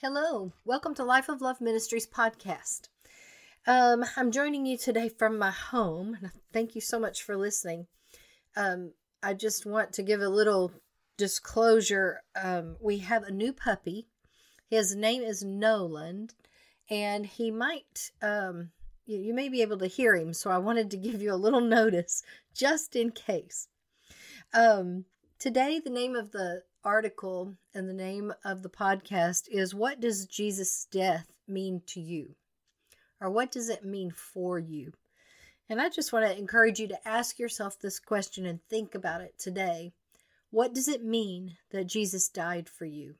Hello, welcome to Life of Love Ministries podcast. Um, I'm joining you today from my home. Thank you so much for listening. Um, I just want to give a little disclosure. Um, we have a new puppy. His name is Nolan, and he might, um, you, you may be able to hear him. So I wanted to give you a little notice just in case. Um, today, the name of the article and the name of the podcast is What Does Jesus' Death Mean to You? Or what does it mean for you? And I just want to encourage you to ask yourself this question and think about it today. What does it mean that Jesus died for you?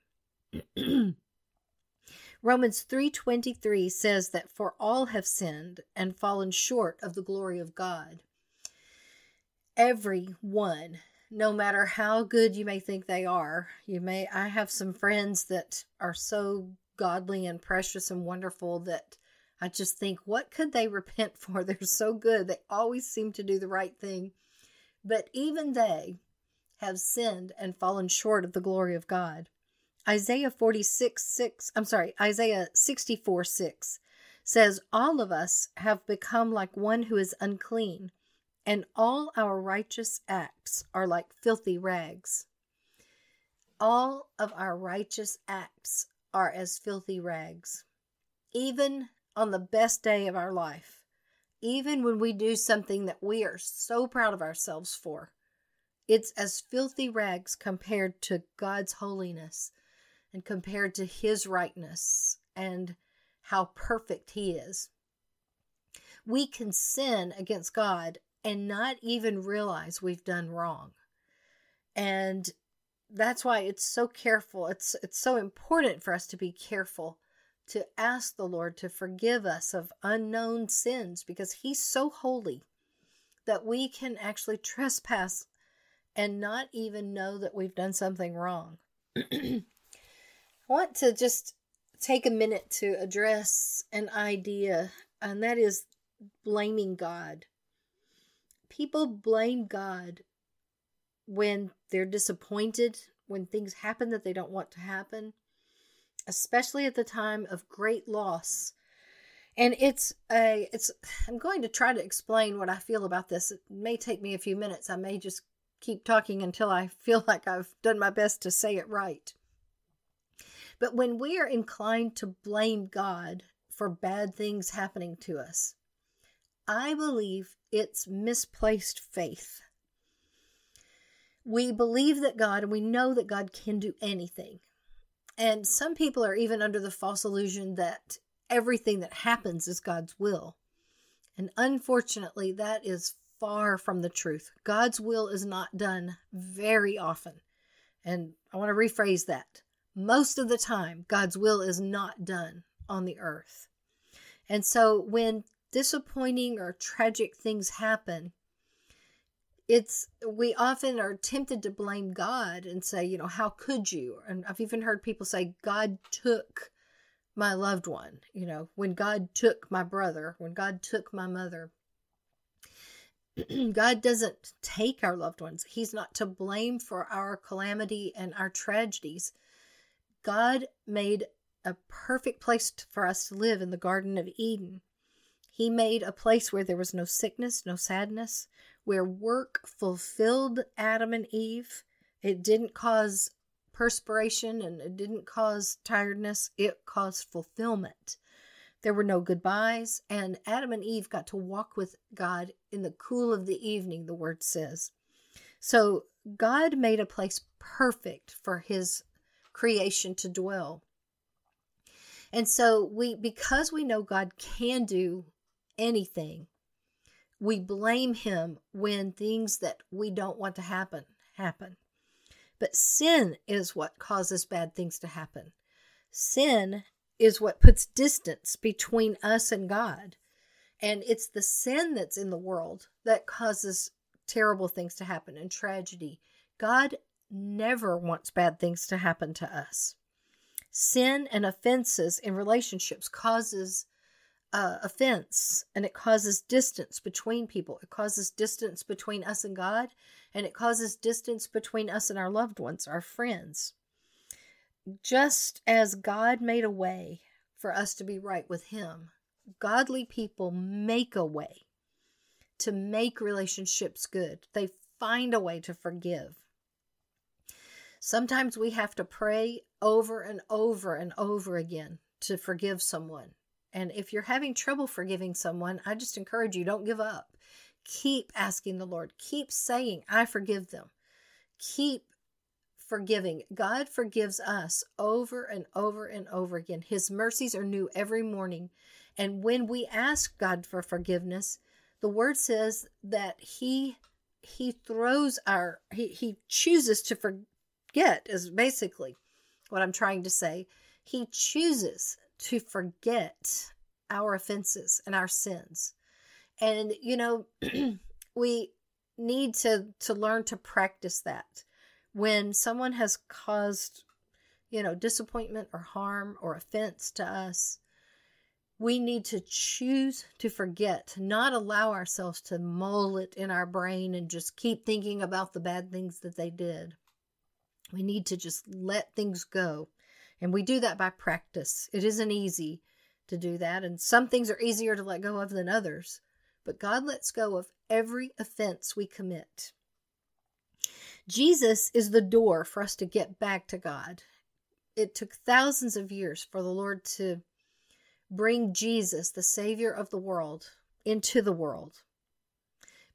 Romans 3:23 says that for all have sinned and fallen short of the glory of God. Every one no matter how good you may think they are. You may I have some friends that are so godly and precious and wonderful that I just think what could they repent for? They're so good. They always seem to do the right thing. But even they have sinned and fallen short of the glory of God. Isaiah 46 6, I'm sorry, Isaiah 64 6 says, All of us have become like one who is unclean and all our righteous acts are like filthy rags. All of our righteous acts are as filthy rags. Even on the best day of our life, even when we do something that we are so proud of ourselves for, it's as filthy rags compared to God's holiness and compared to His rightness and how perfect He is. We can sin against God and not even realize we've done wrong. And that's why it's so careful. It's it's so important for us to be careful to ask the Lord to forgive us of unknown sins because he's so holy that we can actually trespass and not even know that we've done something wrong. I want to just take a minute to address an idea, and that is blaming God people blame God when they're disappointed, when things happen that they don't want to happen, especially at the time of great loss. And it's a it's I'm going to try to explain what I feel about this. It may take me a few minutes. I may just keep talking until I feel like I've done my best to say it right. But when we are inclined to blame God for bad things happening to us, I believe it's misplaced faith. We believe that God and we know that God can do anything. And some people are even under the false illusion that everything that happens is God's will. And unfortunately, that is far from the truth. God's will is not done very often. And I want to rephrase that. Most of the time, God's will is not done on the earth. And so when disappointing or tragic things happen, it's we often are tempted to blame God and say, you know, how could you? And I've even heard people say, God took my loved one, you know, when God took my brother, when God took my mother. God doesn't take our loved ones. He's not to blame for our calamity and our tragedies. God made a perfect place for us to live in the Garden of Eden. He made a place where there was no sickness, no sadness, where work fulfilled Adam and Eve. It didn't cause perspiration and it didn't cause tiredness, it caused fulfillment. There were no goodbyes, and Adam and Eve got to walk with God in the cool of the evening, the word says. So God made a place perfect for his creation to dwell. And so we because we know God can do anything. We blame him when things that we don't want to happen happen. But sin is what causes bad things to happen. Sin is what puts distance between us and God. And it's the sin that's in the world that causes terrible things to happen and tragedy. God never wants bad things to happen to us. Sin and offenses in relationships causes uh, offense and it causes distance between people. It causes distance between us and God, and it causes distance between us and our loved ones, our friends. just as God made a way for us to be right with Him, godly people make a way to make relationships good. They find a way to forgive. Sometimes we have to pray over and over and over again to forgive someone. And if you're having trouble forgiving someone, I just encourage you don't give up. Keep asking the Lord. Keep saying, I forgive them. Keep forgiving. God forgives us over and over and over again. His mercies are new every morning. And when we ask God for forgiveness, the word says that he he throws our he, he chooses to forget is basically what I'm trying to say. He chooses to forget our offenses and our sins. And you know, we need to to learn to practice that when someone has caused, you know, disappointment or harm or offense to us, we need to choose to forget, not allow ourselves to mull it in our brain and just keep thinking about the bad things that they did. We need to just let things go. And we do that by practice. It isn't easy to do that. And some things are easier to let go of than others. But God lets go of every offense we commit. Jesus is the door for us to get back to God. It took thousands of years for the Lord to bring Jesus, the Savior of the world, into the world.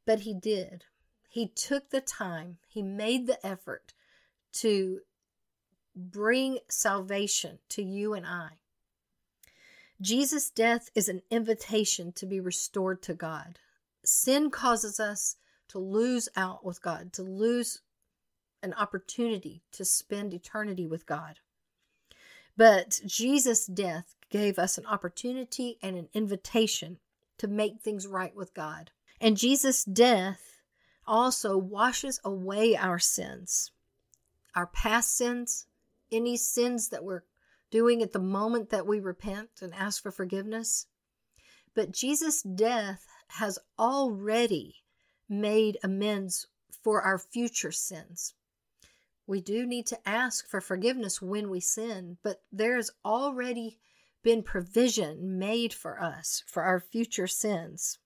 But He did. He took the time, He made the effort to bring salvation to you and I. Jesus' death is an invitation to be restored to God. Sin causes us to lose out with God, to lose an opportunity to spend eternity with God. But Jesus' death gave us an opportunity and an invitation to make things right with God. And Jesus' death also washes away our sins, our past sins, any sins that we're doing at the moment that we repent and ask for forgiveness. But Jesus' death has already made amends for our future sins. We do need to ask for forgiveness when we sin, but there has already been provision made for us for our future sins.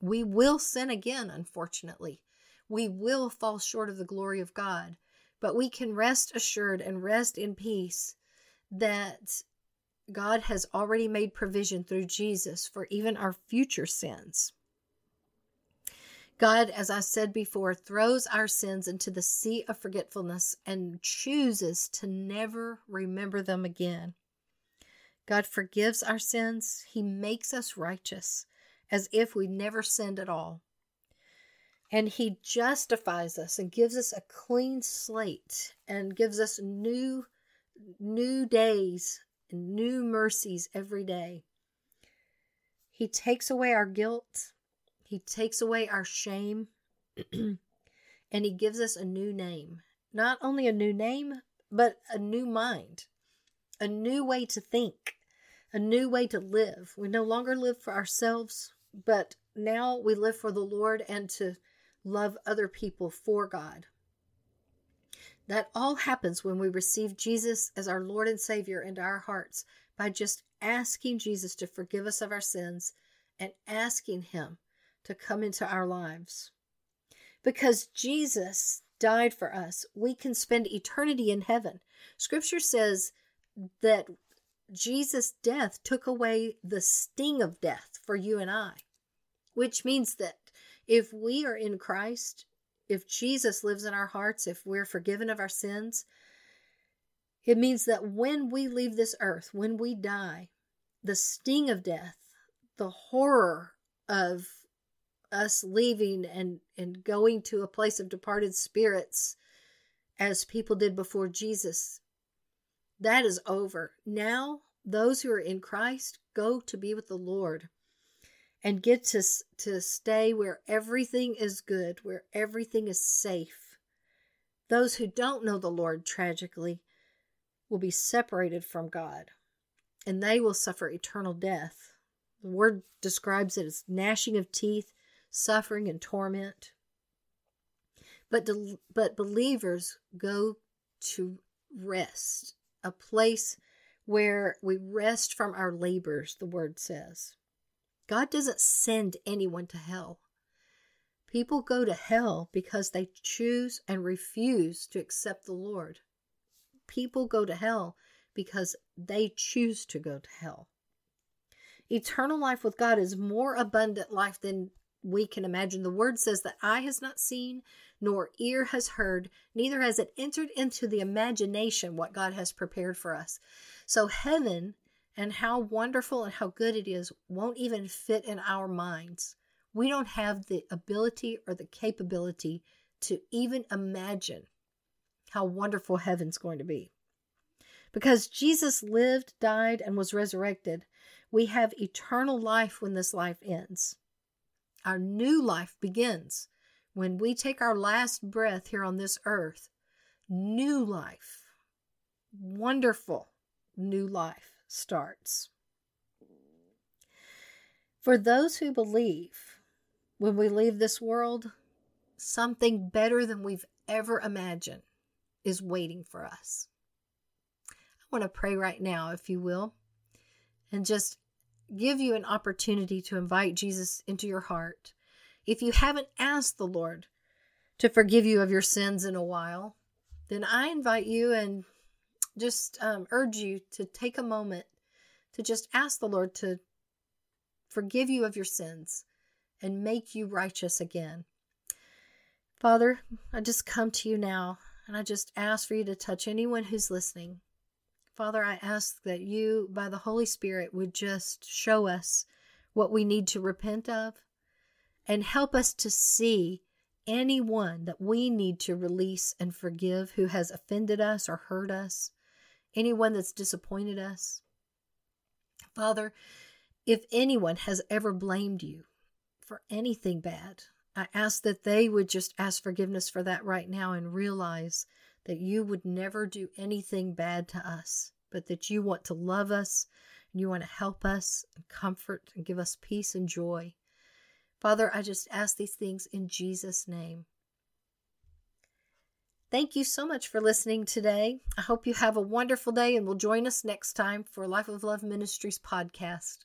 We will sin again, unfortunately. We will fall short of the glory of God, but we can rest assured and rest in peace that God has already made provision through Jesus for even our future sins. God, as I said before, throws our sins into the sea of forgetfulness and chooses to never remember them again. God forgives our sins. He makes us righteous as if we never sinned at all. And He justifies us and gives us a clean slate and gives us new, new days and new mercies every day. He takes away our guilt he takes away our shame and He gives us a new name. Not only a new name, but a new mind, a new way to think, a new way to live. We no longer live for ourselves, but now we live for the Lord and to love other people for God. That all happens when we receive Jesus as our Lord and Savior into our hearts by just asking Jesus to forgive us of our sins and asking Him to come into our lives. Because Jesus died for us, we can spend eternity in heaven. Scripture says that Jesus' death took away the sting of death for you and I, which means that if we are in Christ, if Jesus lives in our hearts, if we're forgiven of our sins, it means that when we leave this earth, when we die, the sting of death, the horror of us leaving and and going to a place of departed spirits as people did before Jesus that is over. Now those who are in Christ go to be with the Lord and get to to stay where everything is good where everything is safe those who don't know the Lord tragically will be separated from God and they will suffer eternal death the word describes it as gnashing of teeth suffering and torment. But, but believers go to rest a place where we rest from our labors, the word says. God doesn't send anyone to hell. People go to hell because they choose and refuse to accept the Lord. People go to hell because they choose to go to hell. Eternal life with God is more abundant life than we can imagine. The word says that eye has not seen, nor ear has heard, neither has it entered into the imagination what God has prepared for us. So, heaven and how wonderful and how good it is won't even fit in our minds. We don't have the ability or the capability to even imagine how wonderful heaven's going to be. Because Jesus lived, died, and was resurrected, we have eternal life when this life ends. Our new life begins when we take our last breath here on this earth. New life, wonderful new life starts. For those who believe, when we leave this world, something better than we've ever imagined is waiting for us. I want to pray right now, if you will, and just give you an opportunity to invite Jesus into your heart. If you haven't asked the Lord to forgive you of your sins in a while, then I invite you and just um, urge you to take a moment to just ask the Lord to forgive you of your sins and make you righteous again. Father, I just come to you now and I just ask for you to touch anyone who's listening. Father, I ask that you, by the Holy Spirit, would just show us what we need to repent of and help us to see anyone that we need to release and forgive who has offended us or hurt us, anyone that's disappointed us. Father, if anyone has ever blamed you for anything bad, I ask that they would just ask forgiveness for that right now and realize that you would never do anything bad to us, but that you want to love us and you want to help us and comfort and give us peace and joy. Father, I just ask these things in Jesus' name. Thank you so much for listening today. I hope you have a wonderful day and will join us next time for Life of Love Ministries podcast.